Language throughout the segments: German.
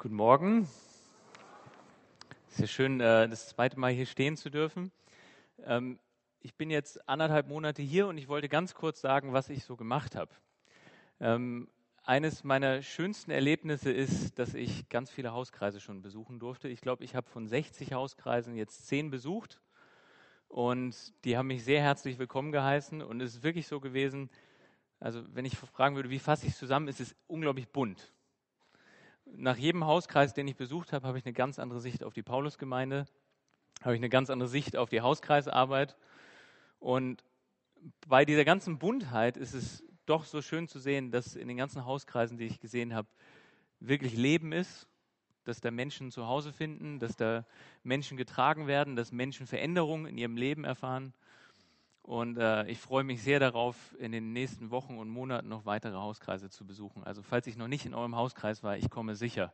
Guten Morgen. Es ist ja schön, äh, das zweite Mal hier stehen zu dürfen. Ähm, ich bin jetzt anderthalb Monate hier und ich wollte ganz kurz sagen, was ich so gemacht habe. Ähm, eines meiner schönsten Erlebnisse ist, dass ich ganz viele Hauskreise schon besuchen durfte. Ich glaube, ich habe von 60 Hauskreisen jetzt 10 besucht und die haben mich sehr herzlich willkommen geheißen und es ist wirklich so gewesen, also wenn ich fragen würde, wie fasse ich es zusammen, ist es unglaublich bunt nach jedem Hauskreis, den ich besucht habe, habe ich eine ganz andere Sicht auf die Paulusgemeinde, habe ich eine ganz andere Sicht auf die Hauskreisarbeit. Und bei dieser ganzen Buntheit ist es doch so schön zu sehen, dass in den ganzen Hauskreisen, die ich gesehen habe, wirklich Leben ist, dass da Menschen zu Hause finden, dass da Menschen getragen werden, dass Menschen Veränderungen in ihrem Leben erfahren. Und äh, ich freue mich sehr darauf, in den nächsten Wochen und Monaten noch weitere Hauskreise zu besuchen. Also falls ich noch nicht in eurem Hauskreis war, ich komme sicher.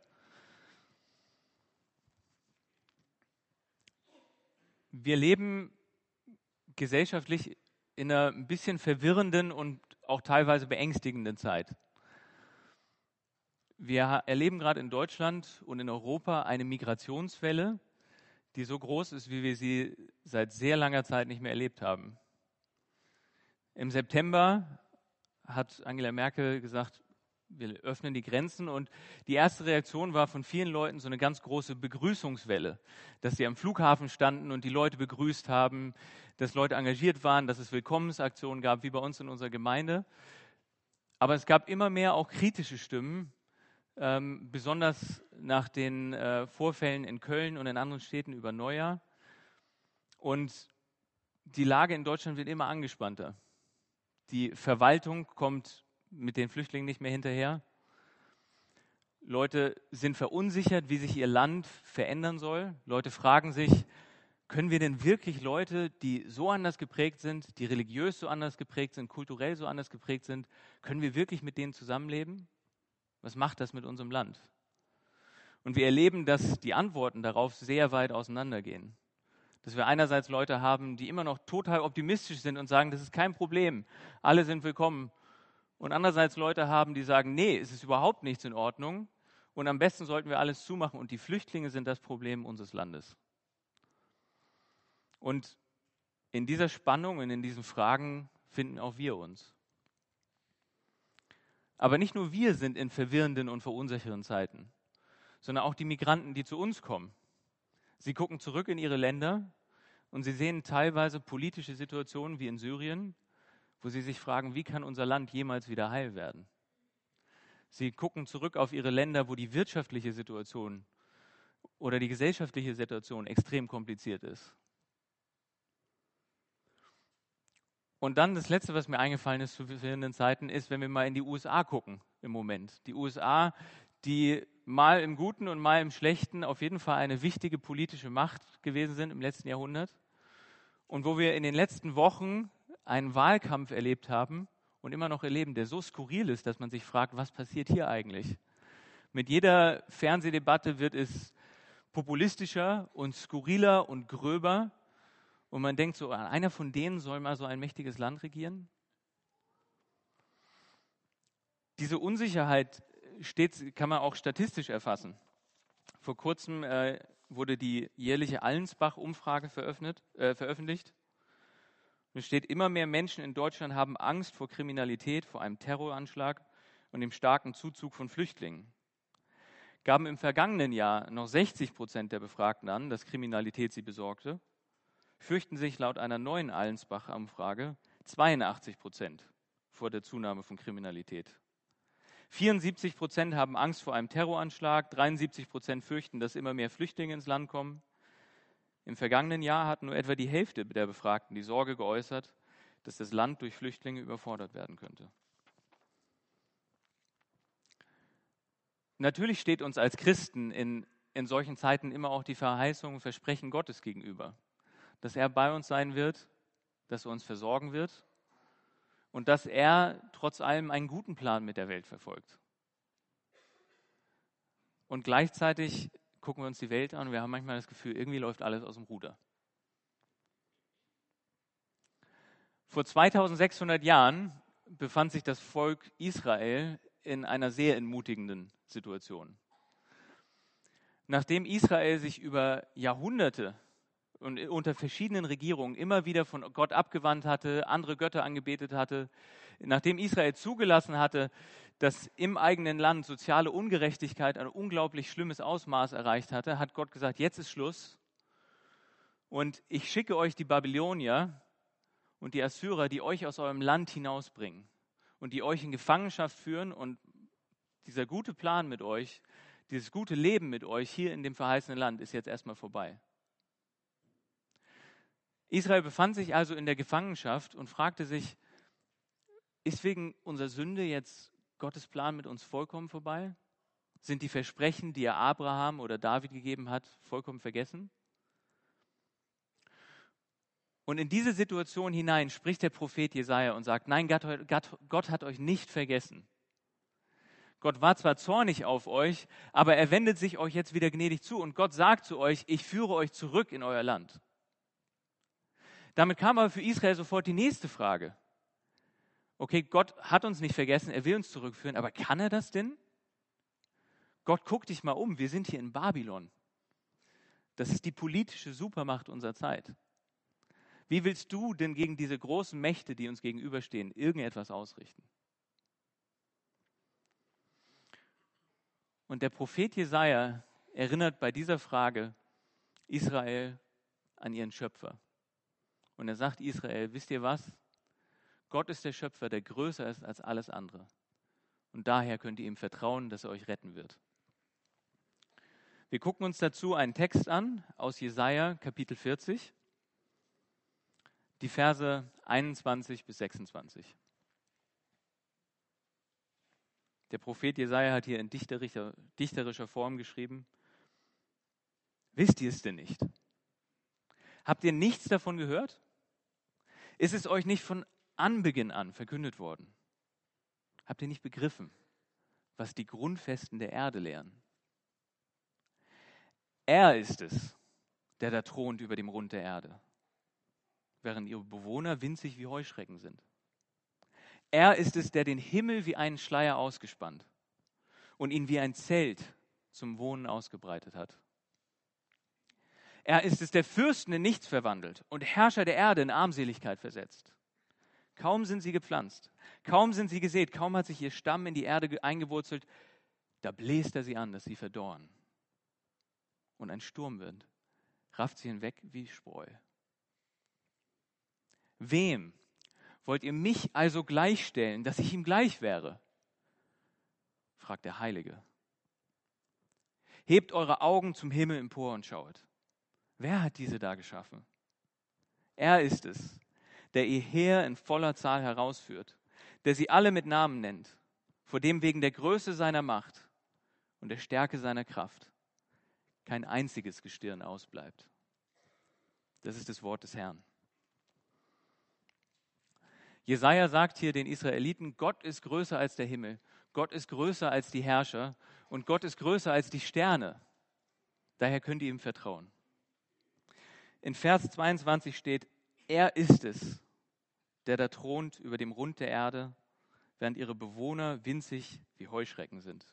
Wir leben gesellschaftlich in einer ein bisschen verwirrenden und auch teilweise beängstigenden Zeit. Wir erleben gerade in Deutschland und in Europa eine Migrationswelle, die so groß ist, wie wir sie seit sehr langer Zeit nicht mehr erlebt haben. Im September hat Angela Merkel gesagt, wir öffnen die Grenzen und die erste Reaktion war von vielen Leuten so eine ganz große Begrüßungswelle, dass sie am Flughafen standen und die Leute begrüßt haben, dass Leute engagiert waren, dass es Willkommensaktionen gab, wie bei uns in unserer Gemeinde. Aber es gab immer mehr auch kritische Stimmen, ähm, besonders nach den äh, Vorfällen in Köln und in anderen Städten über Neujahr. Und die Lage in Deutschland wird immer angespannter. Die Verwaltung kommt mit den Flüchtlingen nicht mehr hinterher. Leute sind verunsichert, wie sich ihr Land verändern soll. Leute fragen sich, können wir denn wirklich Leute, die so anders geprägt sind, die religiös so anders geprägt sind, kulturell so anders geprägt sind, können wir wirklich mit denen zusammenleben? Was macht das mit unserem Land? Und wir erleben, dass die Antworten darauf sehr weit auseinandergehen dass wir einerseits Leute haben, die immer noch total optimistisch sind und sagen, das ist kein Problem, alle sind willkommen. Und andererseits Leute haben, die sagen, nee, es ist überhaupt nichts in Ordnung und am besten sollten wir alles zumachen und die Flüchtlinge sind das Problem unseres Landes. Und in dieser Spannung und in diesen Fragen finden auch wir uns. Aber nicht nur wir sind in verwirrenden und verunsichernden Zeiten, sondern auch die Migranten, die zu uns kommen. Sie gucken zurück in ihre Länder und sie sehen teilweise politische Situationen wie in Syrien, wo sie sich fragen, wie kann unser Land jemals wieder heil werden? Sie gucken zurück auf ihre Länder, wo die wirtschaftliche Situation oder die gesellschaftliche Situation extrem kompliziert ist. Und dann das Letzte, was mir eingefallen ist zu verschiedenen Zeiten, ist, wenn wir mal in die USA gucken im Moment. Die USA, die mal im Guten und mal im Schlechten auf jeden Fall eine wichtige politische Macht gewesen sind im letzten Jahrhundert. Und wo wir in den letzten Wochen einen Wahlkampf erlebt haben und immer noch erleben, der so skurril ist, dass man sich fragt, was passiert hier eigentlich? Mit jeder Fernsehdebatte wird es populistischer und skurriler und gröber. Und man denkt so, einer von denen soll mal so ein mächtiges Land regieren? Diese Unsicherheit steht, kann man auch statistisch erfassen. Vor kurzem äh, wurde die jährliche Allensbach-Umfrage äh, veröffentlicht. Es steht, immer mehr Menschen in Deutschland haben Angst vor Kriminalität, vor einem Terroranschlag und dem starken Zuzug von Flüchtlingen. Gaben im vergangenen Jahr noch 60 Prozent der Befragten an, dass Kriminalität sie besorgte, fürchten sich laut einer neuen Allensbach-Umfrage 82 Prozent vor der Zunahme von Kriminalität. 74 Prozent haben Angst vor einem Terroranschlag, 73 Prozent fürchten, dass immer mehr Flüchtlinge ins Land kommen. Im vergangenen Jahr hat nur etwa die Hälfte der Befragten die Sorge geäußert, dass das Land durch Flüchtlinge überfordert werden könnte. Natürlich steht uns als Christen in, in solchen Zeiten immer auch die Verheißung und Versprechen Gottes gegenüber, dass er bei uns sein wird, dass er uns versorgen wird und dass er trotz allem einen guten Plan mit der Welt verfolgt. Und gleichzeitig gucken wir uns die Welt an und wir haben manchmal das Gefühl, irgendwie läuft alles aus dem Ruder. Vor 2600 Jahren befand sich das Volk Israel in einer sehr entmutigenden Situation. Nachdem Israel sich über Jahrhunderte und unter verschiedenen Regierungen immer wieder von Gott abgewandt hatte, andere Götter angebetet hatte, nachdem Israel zugelassen hatte, dass im eigenen Land soziale Ungerechtigkeit ein unglaublich schlimmes Ausmaß erreicht hatte, hat Gott gesagt, jetzt ist Schluss. Und ich schicke euch die Babylonier und die Assyrer, die euch aus eurem Land hinausbringen und die euch in Gefangenschaft führen. Und dieser gute Plan mit euch, dieses gute Leben mit euch hier in dem verheißenen Land ist jetzt erstmal vorbei. Israel befand sich also in der Gefangenschaft und fragte sich, ist wegen unserer Sünde jetzt Gottes Plan mit uns vollkommen vorbei? Sind die Versprechen, die er Abraham oder David gegeben hat, vollkommen vergessen? Und in diese Situation hinein spricht der Prophet Jesaja und sagt: Nein, Gott, Gott, Gott hat euch nicht vergessen. Gott war zwar zornig auf euch, aber er wendet sich euch jetzt wieder gnädig zu und Gott sagt zu euch: Ich führe euch zurück in euer Land. Damit kam aber für Israel sofort die nächste Frage. Okay, Gott hat uns nicht vergessen, er will uns zurückführen, aber kann er das denn? Gott, guck dich mal um, wir sind hier in Babylon. Das ist die politische Supermacht unserer Zeit. Wie willst du denn gegen diese großen Mächte, die uns gegenüberstehen, irgendetwas ausrichten? Und der Prophet Jesaja erinnert bei dieser Frage Israel an ihren Schöpfer. Und er sagt Israel, wisst ihr was? Gott ist der Schöpfer, der größer ist als alles andere. Und daher könnt ihr ihm vertrauen, dass er euch retten wird. Wir gucken uns dazu einen Text an aus Jesaja, Kapitel 40, die Verse 21 bis 26. Der Prophet Jesaja hat hier in dichterischer, dichterischer Form geschrieben: Wisst ihr es denn nicht? Habt ihr nichts davon gehört? Ist es euch nicht von Anbeginn an verkündet worden? Habt ihr nicht begriffen, was die Grundfesten der Erde lehren? Er ist es, der da thront über dem Rund der Erde, während ihre Bewohner winzig wie Heuschrecken sind. Er ist es, der den Himmel wie einen Schleier ausgespannt und ihn wie ein Zelt zum Wohnen ausgebreitet hat. Er ist es, der Fürsten in nichts verwandelt und Herrscher der Erde in Armseligkeit versetzt. Kaum sind sie gepflanzt, kaum sind sie gesät, kaum hat sich ihr Stamm in die Erde eingewurzelt, da bläst er sie an, dass sie verdorren. Und ein Sturmwind rafft sie hinweg wie Spreu. Wem wollt ihr mich also gleichstellen, dass ich ihm gleich wäre? fragt der Heilige. Hebt eure Augen zum Himmel empor und schaut. Wer hat diese da geschaffen? Er ist es, der ihr Heer in voller Zahl herausführt, der sie alle mit Namen nennt, vor dem wegen der Größe seiner Macht und der Stärke seiner Kraft kein einziges Gestirn ausbleibt. Das ist das Wort des Herrn. Jesaja sagt hier den Israeliten: Gott ist größer als der Himmel, Gott ist größer als die Herrscher und Gott ist größer als die Sterne. Daher könnt ihr ihm vertrauen. In Vers 22 steht, er ist es, der da thront über dem Rund der Erde, während ihre Bewohner winzig wie Heuschrecken sind.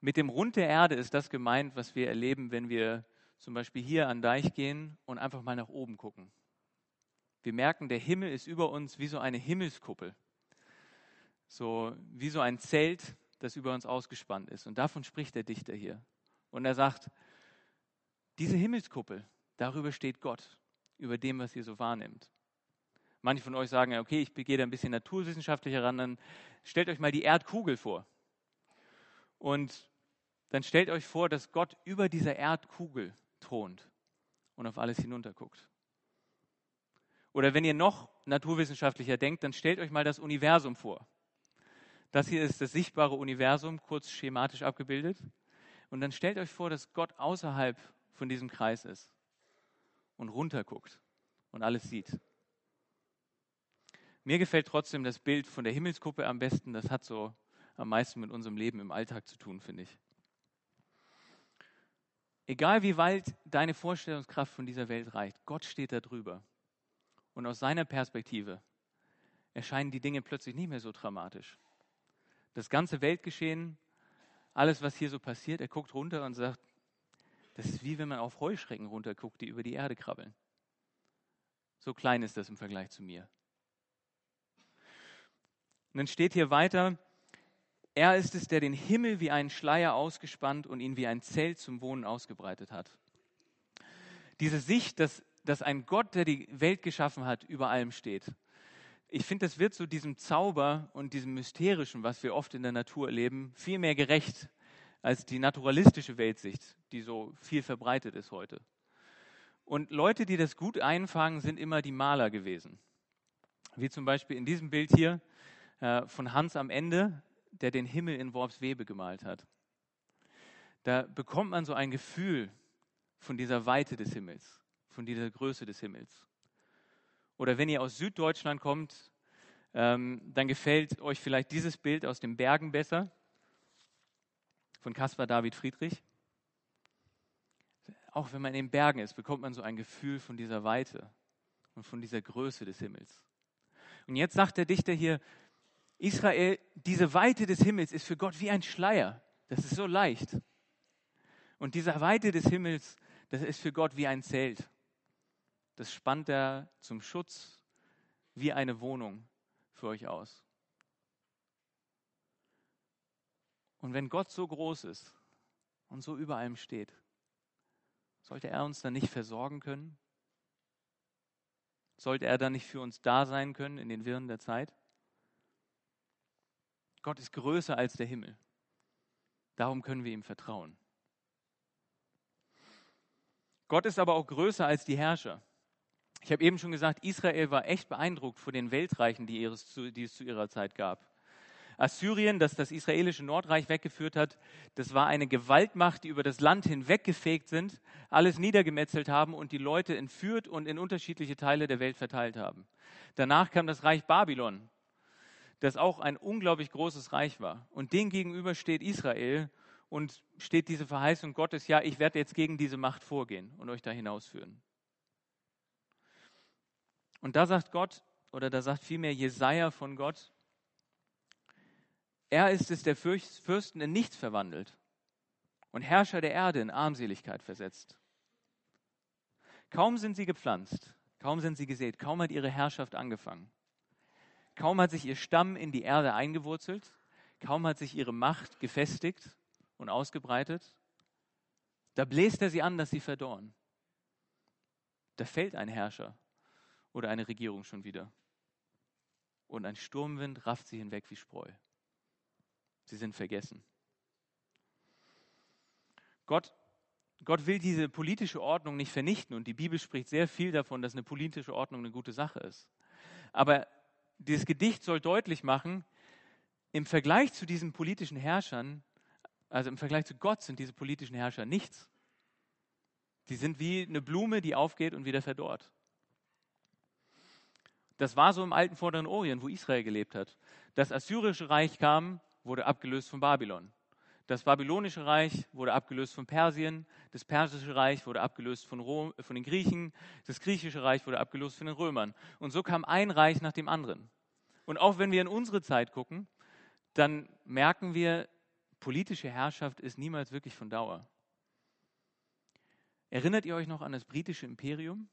Mit dem Rund der Erde ist das gemeint, was wir erleben, wenn wir zum Beispiel hier an Deich gehen und einfach mal nach oben gucken. Wir merken, der Himmel ist über uns wie so eine Himmelskuppel. So wie so ein Zelt, das über uns ausgespannt ist. Und davon spricht der Dichter hier. Und er sagt, diese Himmelskuppel, Darüber steht Gott, über dem, was ihr so wahrnimmt. Manche von euch sagen, okay, ich gehe da ein bisschen naturwissenschaftlicher ran, dann stellt euch mal die Erdkugel vor. Und dann stellt euch vor, dass Gott über dieser Erdkugel thront und auf alles hinunterguckt. Oder wenn ihr noch naturwissenschaftlicher denkt, dann stellt euch mal das Universum vor. Das hier ist das sichtbare Universum, kurz schematisch abgebildet. Und dann stellt euch vor, dass Gott außerhalb von diesem Kreis ist und runterguckt und alles sieht. Mir gefällt trotzdem das Bild von der Himmelskuppe am besten. Das hat so am meisten mit unserem Leben im Alltag zu tun, finde ich. Egal wie weit deine Vorstellungskraft von dieser Welt reicht, Gott steht da drüber. Und aus seiner Perspektive erscheinen die Dinge plötzlich nicht mehr so dramatisch. Das ganze Weltgeschehen, alles, was hier so passiert. Er guckt runter und sagt, das ist wie wenn man auf Heuschrecken runterguckt, die über die Erde krabbeln. So klein ist das im Vergleich zu mir. Und dann steht hier weiter, er ist es, der den Himmel wie einen Schleier ausgespannt und ihn wie ein Zelt zum Wohnen ausgebreitet hat. Diese Sicht, dass, dass ein Gott, der die Welt geschaffen hat, über allem steht. Ich finde, das wird so diesem Zauber und diesem Mysterischen, was wir oft in der Natur erleben, viel mehr gerecht als die naturalistische Weltsicht, die so viel verbreitet ist heute. Und Leute, die das gut einfangen, sind immer die Maler gewesen. Wie zum Beispiel in diesem Bild hier äh, von Hans am Ende, der den Himmel in Worpswebe gemalt hat. Da bekommt man so ein Gefühl von dieser Weite des Himmels, von dieser Größe des Himmels. Oder wenn ihr aus Süddeutschland kommt, ähm, dann gefällt euch vielleicht dieses Bild aus den Bergen besser von Caspar David Friedrich. Auch wenn man in den Bergen ist, bekommt man so ein Gefühl von dieser Weite und von dieser Größe des Himmels. Und jetzt sagt der Dichter hier, Israel, diese Weite des Himmels ist für Gott wie ein Schleier. Das ist so leicht. Und diese Weite des Himmels, das ist für Gott wie ein Zelt. Das spannt er zum Schutz wie eine Wohnung für euch aus. Und wenn Gott so groß ist und so über allem steht, sollte er uns dann nicht versorgen können? Sollte er dann nicht für uns da sein können in den Wirren der Zeit? Gott ist größer als der Himmel. Darum können wir ihm vertrauen. Gott ist aber auch größer als die Herrscher. Ich habe eben schon gesagt, Israel war echt beeindruckt vor den Weltreichen, die es zu ihrer Zeit gab. Assyrien, das das israelische Nordreich weggeführt hat, das war eine Gewaltmacht, die über das Land hinweggefegt sind, alles niedergemetzelt haben und die Leute entführt und in unterschiedliche Teile der Welt verteilt haben. Danach kam das Reich Babylon, das auch ein unglaublich großes Reich war. Und dem gegenüber steht Israel und steht diese Verheißung Gottes, ja, ich werde jetzt gegen diese Macht vorgehen und euch da hinausführen. Und da sagt Gott, oder da sagt vielmehr Jesaja von Gott, er ist es, der Fürsten in nichts verwandelt und Herrscher der Erde in Armseligkeit versetzt. Kaum sind sie gepflanzt, kaum sind sie gesät, kaum hat ihre Herrschaft angefangen. Kaum hat sich ihr Stamm in die Erde eingewurzelt, kaum hat sich ihre Macht gefestigt und ausgebreitet, da bläst er sie an, dass sie verdorren. Da fällt ein Herrscher oder eine Regierung schon wieder. Und ein Sturmwind rafft sie hinweg wie Spreu. Sie sind vergessen. Gott, Gott will diese politische Ordnung nicht vernichten und die Bibel spricht sehr viel davon, dass eine politische Ordnung eine gute Sache ist. Aber dieses Gedicht soll deutlich machen, im Vergleich zu diesen politischen Herrschern, also im Vergleich zu Gott sind diese politischen Herrscher nichts. Die sind wie eine Blume, die aufgeht und wieder verdorrt. Das war so im alten Vorderen Orient, wo Israel gelebt hat. Das assyrische Reich kam, wurde abgelöst von Babylon. Das babylonische Reich wurde abgelöst von Persien, das persische Reich wurde abgelöst von, Rom, von den Griechen, das griechische Reich wurde abgelöst von den Römern. Und so kam ein Reich nach dem anderen. Und auch wenn wir in unsere Zeit gucken, dann merken wir, politische Herrschaft ist niemals wirklich von Dauer. Erinnert ihr euch noch an das britische Imperium?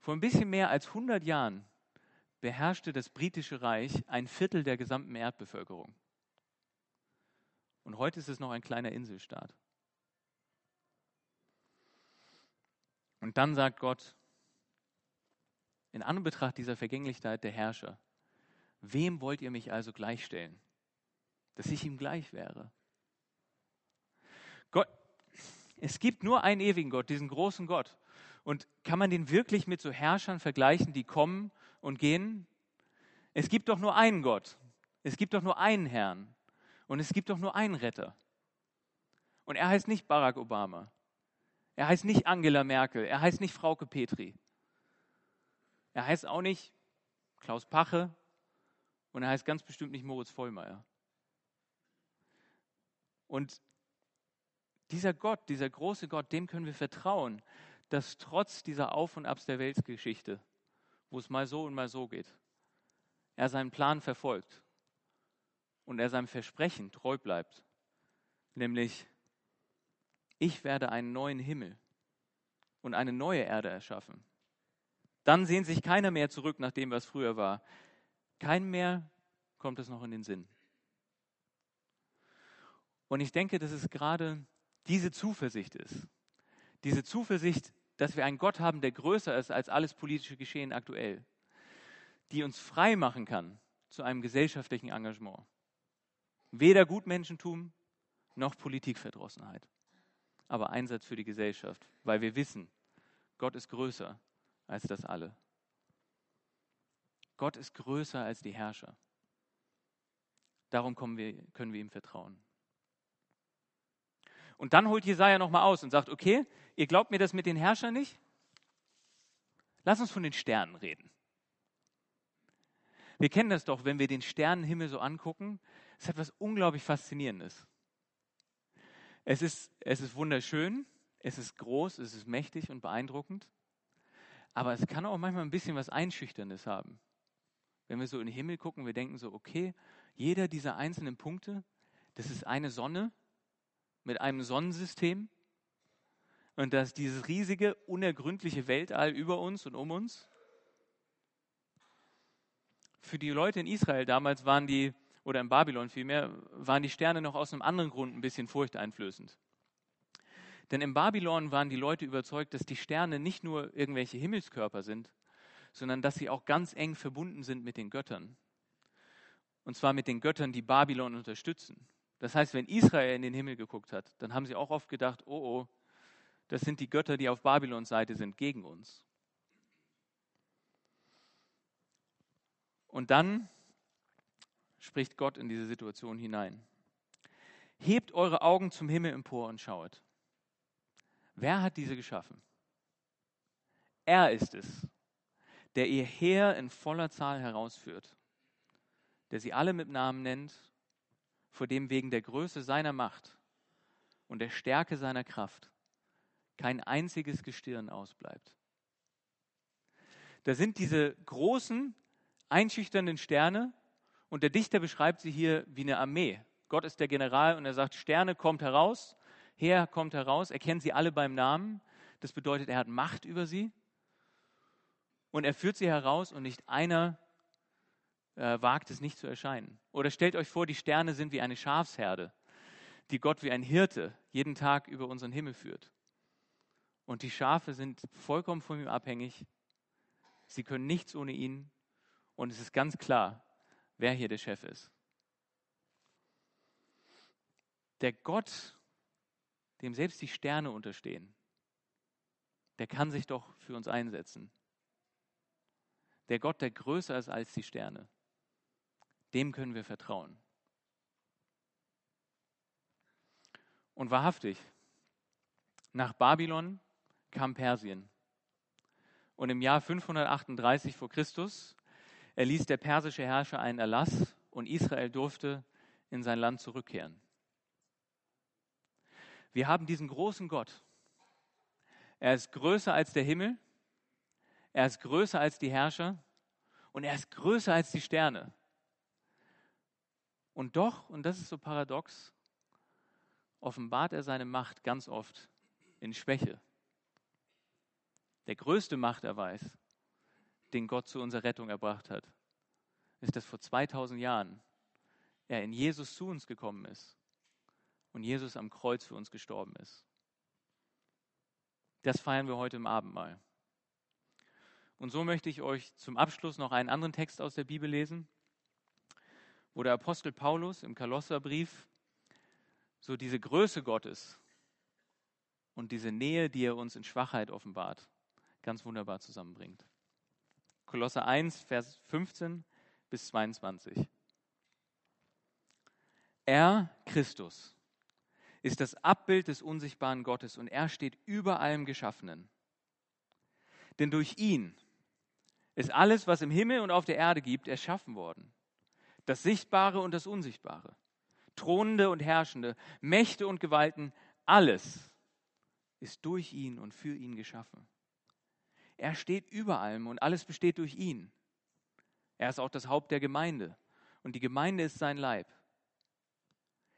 Vor ein bisschen mehr als 100 Jahren beherrschte das britische Reich ein Viertel der gesamten Erdbevölkerung. Und heute ist es noch ein kleiner Inselstaat. Und dann sagt Gott, in Anbetracht dieser Vergänglichkeit der Herrscher, wem wollt ihr mich also gleichstellen? Dass ich ihm gleich wäre. Gott, es gibt nur einen ewigen Gott, diesen großen Gott. Und kann man den wirklich mit so Herrschern vergleichen, die kommen und gehen? Es gibt doch nur einen Gott. Es gibt doch nur einen Herrn. Und es gibt doch nur einen Retter. Und er heißt nicht Barack Obama. Er heißt nicht Angela Merkel. Er heißt nicht Frauke Petri. Er heißt auch nicht Klaus Pache. Und er heißt ganz bestimmt nicht Moritz Vollmeier. Und dieser Gott, dieser große Gott, dem können wir vertrauen, dass trotz dieser Auf und Abs der Weltgeschichte, wo es mal so und mal so geht, er seinen Plan verfolgt und er seinem Versprechen treu bleibt, nämlich ich werde einen neuen Himmel und eine neue Erde erschaffen, dann sehnt sich keiner mehr zurück nach dem, was früher war. Kein mehr kommt es noch in den Sinn. Und ich denke, dass es gerade diese Zuversicht ist. Diese Zuversicht, dass wir einen Gott haben, der größer ist als alles politische Geschehen aktuell, die uns frei machen kann zu einem gesellschaftlichen Engagement. Weder Gutmenschentum noch Politikverdrossenheit, aber Einsatz für die Gesellschaft, weil wir wissen, Gott ist größer als das alle. Gott ist größer als die Herrscher. Darum wir, können wir ihm vertrauen. Und dann holt Jesaja nochmal aus und sagt: Okay, ihr glaubt mir das mit den Herrschern nicht? Lass uns von den Sternen reden. Wir kennen das doch, wenn wir den Sternenhimmel so angucken. Es hat was unglaublich Faszinierendes. Es ist, es ist wunderschön, es ist groß, es ist mächtig und beeindruckend. Aber es kann auch manchmal ein bisschen was Einschüchterndes haben. Wenn wir so in den Himmel gucken, wir denken so, okay, jeder dieser einzelnen Punkte, das ist eine Sonne mit einem Sonnensystem. Und das ist dieses riesige, unergründliche Weltall über uns und um uns. Für die Leute in Israel damals waren die, oder in Babylon vielmehr, waren die Sterne noch aus einem anderen Grund ein bisschen furchteinflößend. Denn in Babylon waren die Leute überzeugt, dass die Sterne nicht nur irgendwelche Himmelskörper sind, sondern dass sie auch ganz eng verbunden sind mit den Göttern. Und zwar mit den Göttern, die Babylon unterstützen. Das heißt, wenn Israel in den Himmel geguckt hat, dann haben sie auch oft gedacht, oh oh, das sind die Götter, die auf Babylons Seite sind, gegen uns. Und dann spricht Gott in diese Situation hinein. Hebt eure Augen zum Himmel empor und schaut. Wer hat diese geschaffen? Er ist es, der ihr Heer in voller Zahl herausführt, der sie alle mit Namen nennt, vor dem wegen der Größe seiner Macht und der Stärke seiner Kraft kein einziges Gestirn ausbleibt. Da sind diese großen, einschüchternden Sterne und der Dichter beschreibt sie hier wie eine Armee. Gott ist der General und er sagt, Sterne kommt heraus Heer kommt heraus, er kennt sie alle beim Namen. Das bedeutet, er hat Macht über sie. Und er führt sie heraus und nicht einer äh, wagt es nicht zu erscheinen. Oder stellt euch vor, die Sterne sind wie eine Schafsherde, die Gott wie ein Hirte jeden Tag über unseren Himmel führt. Und die Schafe sind vollkommen von ihm abhängig. Sie können nichts ohne ihn. Und es ist ganz klar, wer hier der Chef ist. Der Gott, dem selbst die Sterne unterstehen, der kann sich doch für uns einsetzen. Der Gott, der größer ist als die Sterne, dem können wir vertrauen. Und wahrhaftig, nach Babylon kam Persien. Und im Jahr 538 vor Christus erließ der persische Herrscher einen Erlass und Israel durfte in sein Land zurückkehren. Wir haben diesen großen Gott. Er ist größer als der Himmel, er ist größer als die Herrscher und er ist größer als die Sterne. Und doch, und das ist so paradox, offenbart er seine Macht ganz oft in Schwäche. Der größte Machterweis, den Gott zu unserer Rettung erbracht hat, ist, dass vor 2000 Jahren er in Jesus zu uns gekommen ist und Jesus am Kreuz für uns gestorben ist. Das feiern wir heute im Abendmahl. Und so möchte ich euch zum Abschluss noch einen anderen Text aus der Bibel lesen, wo der Apostel Paulus im Kolosserbrief so diese Größe Gottes und diese Nähe, die er uns in Schwachheit offenbart, ganz wunderbar zusammenbringt. Kolosser 1, Vers 15 bis 22. Er, Christus, ist das Abbild des unsichtbaren Gottes und er steht über allem Geschaffenen. Denn durch ihn ist alles, was im Himmel und auf der Erde gibt, erschaffen worden. Das Sichtbare und das Unsichtbare. Thronende und Herrschende, Mächte und Gewalten, alles ist durch ihn und für ihn geschaffen. Er steht über allem und alles besteht durch ihn. Er ist auch das Haupt der Gemeinde und die Gemeinde ist sein Leib.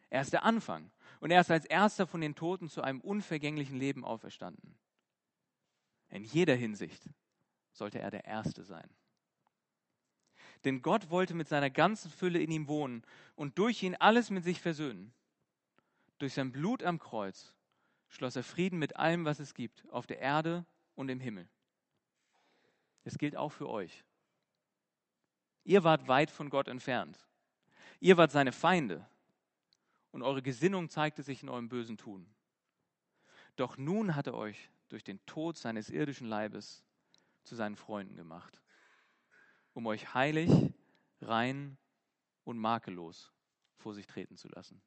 Er ist der Anfang und er ist als erster von den Toten zu einem unvergänglichen Leben auferstanden. In jeder Hinsicht sollte er der Erste sein. Denn Gott wollte mit seiner ganzen Fülle in ihm wohnen und durch ihn alles mit sich versöhnen. Durch sein Blut am Kreuz schloss er Frieden mit allem, was es gibt, auf der Erde und im Himmel. Es gilt auch für euch. Ihr wart weit von Gott entfernt. Ihr wart seine Feinde und eure Gesinnung zeigte sich in eurem bösen Tun. Doch nun hat er euch durch den Tod seines irdischen Leibes zu seinen Freunden gemacht, um euch heilig, rein und makellos vor sich treten zu lassen.